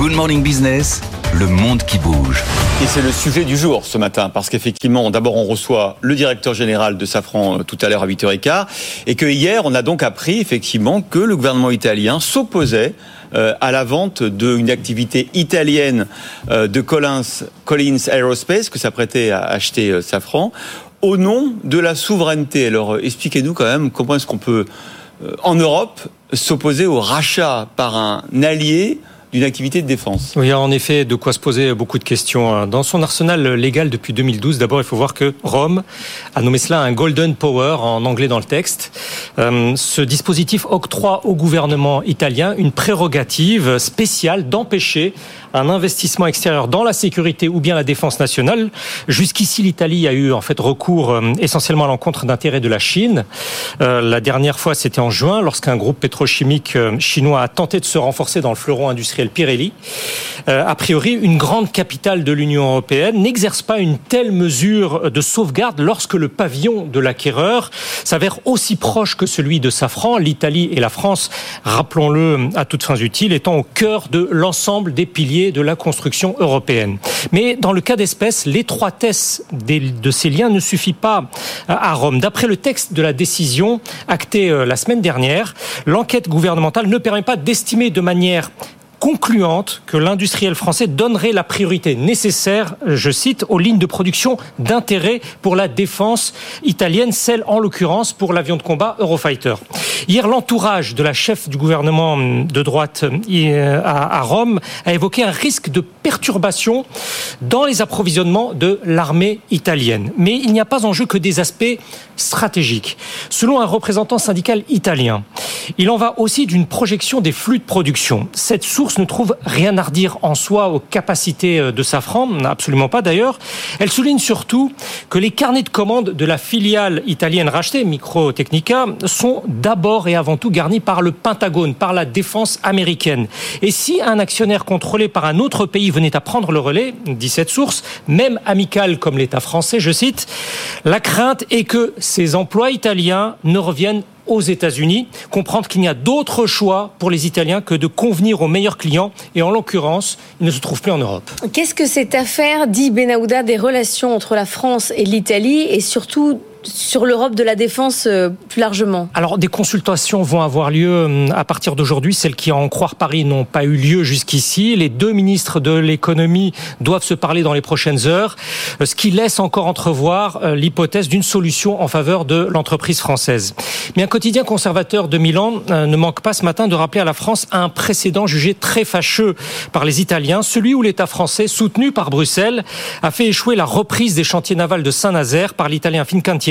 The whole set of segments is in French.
Good Morning Business, le monde qui bouge. Et c'est le sujet du jour ce matin, parce qu'effectivement, d'abord on reçoit le directeur général de Safran euh, tout à l'heure à 8h15, et que hier on a donc appris effectivement que le gouvernement italien s'opposait euh, à la vente d'une activité italienne euh, de Collins, Collins Aerospace, que s'apprêtait à acheter Safran, au nom de la souveraineté. Alors expliquez-nous quand même comment est-ce qu'on peut, en Europe, s'opposer au rachat par un allié d'une activité de défense. Oui, il y a en effet de quoi se poser beaucoup de questions. Hein. Dans son arsenal légal depuis 2012, d'abord, il faut voir que Rome a nommé cela un Golden Power en anglais dans le texte. Euh, ce dispositif octroie au gouvernement italien une prérogative spéciale d'empêcher un investissement extérieur dans la sécurité ou bien la défense nationale. Jusqu'ici, l'Italie a eu en fait recours euh, essentiellement à l'encontre d'intérêts de la Chine. Euh, la dernière fois, c'était en juin, lorsqu'un groupe pétrochimique chinois a tenté de se renforcer dans le fleuron industriel Pirelli. a priori, une grande capitale de l'Union européenne n'exerce pas une telle mesure de sauvegarde lorsque le pavillon de l'acquéreur s'avère aussi proche que celui de Safran. L'Italie et la France, rappelons-le à toutes fins utiles, étant au cœur de l'ensemble des piliers de la construction européenne. Mais dans le cas d'espèce, l'étroitesse de ces liens ne suffit pas à Rome. D'après le texte de la décision actée euh, la semaine dernière, l'enquête gouvernementale ne permet pas d'estimer de manière concluante que l'industriel français donnerait la priorité nécessaire, je cite, aux lignes de production d'intérêt pour la défense italienne, celle en l'occurrence pour l'avion de combat Eurofighter. Hier, l'entourage de la chef du gouvernement de droite euh, à Rome a évoqué un risque de perturbation dans les approvisionnements de l'armée italienne. Mais il n'y a pas en jeu que des aspects stratégiques. Selon un représentant syndical italien, il en va aussi d'une projection des flux de production. Cette source ne trouve rien à redire en soi aux capacités euh, de Safran, absolument pas d'ailleurs. Elle souligne surtout que les carnets de commandes de la filiale italienne rachetée, Microtechnica, sont d'abord et avant tout garnis par le Pentagone, par la défense américaine. Et si un actionnaire contrôlé par un autre pays venait à prendre le relais, dit cette source, même amical comme l'État français, je cite, la crainte est que ces emplois italiens ne reviennent aux États-Unis, comprendre qu'il n'y a d'autre choix pour les Italiens que de convenir aux meilleurs clients, et en l'occurrence, ils ne se trouvent plus en Europe. Qu'est-ce que cette affaire dit Benahouda des relations entre la France et l'Italie, et surtout sur l'Europe de la défense euh, plus largement Alors, des consultations vont avoir lieu euh, à partir d'aujourd'hui. Celles qui, en croire Paris, n'ont pas eu lieu jusqu'ici. Les deux ministres de l'économie doivent se parler dans les prochaines heures, euh, ce qui laisse encore entrevoir l'hypothèse d'une solution en faveur de l'entreprise française. Mais un quotidien conservateur de Milan ne manque pas ce matin de rappeler à la France un précédent jugé très fâcheux par les Italiens, celui où l'État français, soutenu par Bruxelles, a fait échouer la reprise des chantiers navals de Saint-Nazaire par l'Italien Fincantieri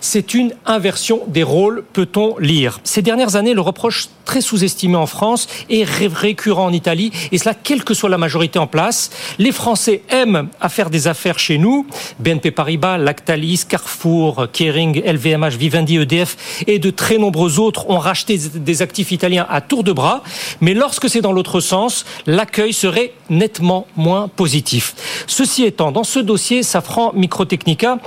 c'est une inversion des rôles, peut-on lire. Ces dernières années, le reproche très sous-estimé en France est récurrent en Italie, et cela quelle que soit la majorité en place. Les Français aiment à faire des affaires chez nous. BNP Paribas, Lactalis, Carrefour, Kering, LVMH, Vivendi, EDF et de très nombreux autres ont racheté des actifs italiens à tour de bras. Mais lorsque c'est dans l'autre sens, l'accueil serait nettement moins positif. Ceci étant, dans ce dossier Safran Microtechnica,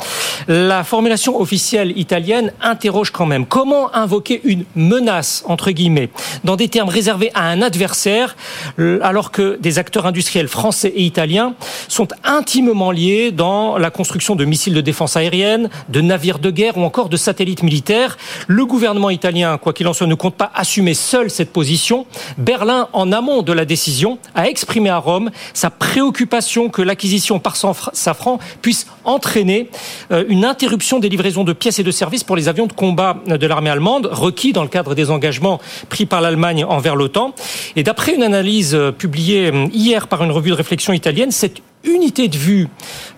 la formulation officielle italienne interroge quand même. Comment invoquer une menace, entre guillemets, dans des termes réservés à un adversaire, euh, alors que des acteurs industriels français et italiens sont intimement liés dans la construction de missiles de défense aérienne, de navires de guerre ou encore de satellites militaires? Le gouvernement italien, quoi qu'il en soit, ne compte pas assumer seul cette position. Berlin, en amont de la décision, a exprimé à Rome sa préoccupation que l'acquisition par Safran puisse entraîner euh, une interruption des livraison de pièces et de services pour les avions de combat de l'armée allemande, requis dans le cadre des engagements pris par l'Allemagne envers l'OTAN. Et d'après une analyse euh, publiée euh, hier par une revue de réflexion italienne, cette unité de vue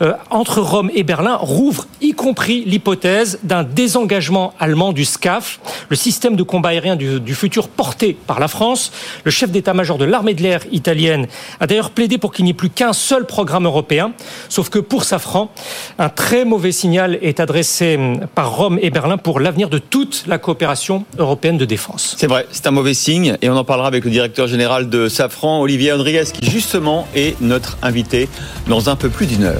euh, entre Rome et Berlin rouvre y compris l'hypothèse d'un désengagement allemand du SCAF, le système de combat aérien du, futur porté par la France. Le chef d'état-major de l'armée de l'air italienne a d'ailleurs plaidé pour qu'il n'y ait plus qu'un seul programme européen, sauf que pour Safran, un très mauvais signal est adressé hum, par Rome et Berlin pour l'avenir de toute la coopération européenne de défense. C'est vrai, c'est un mauvais signe et on en parlera avec le directeur général de Safran, Olivier Rodriguez, qui justement est notre invité dans un peu plus d'une heure.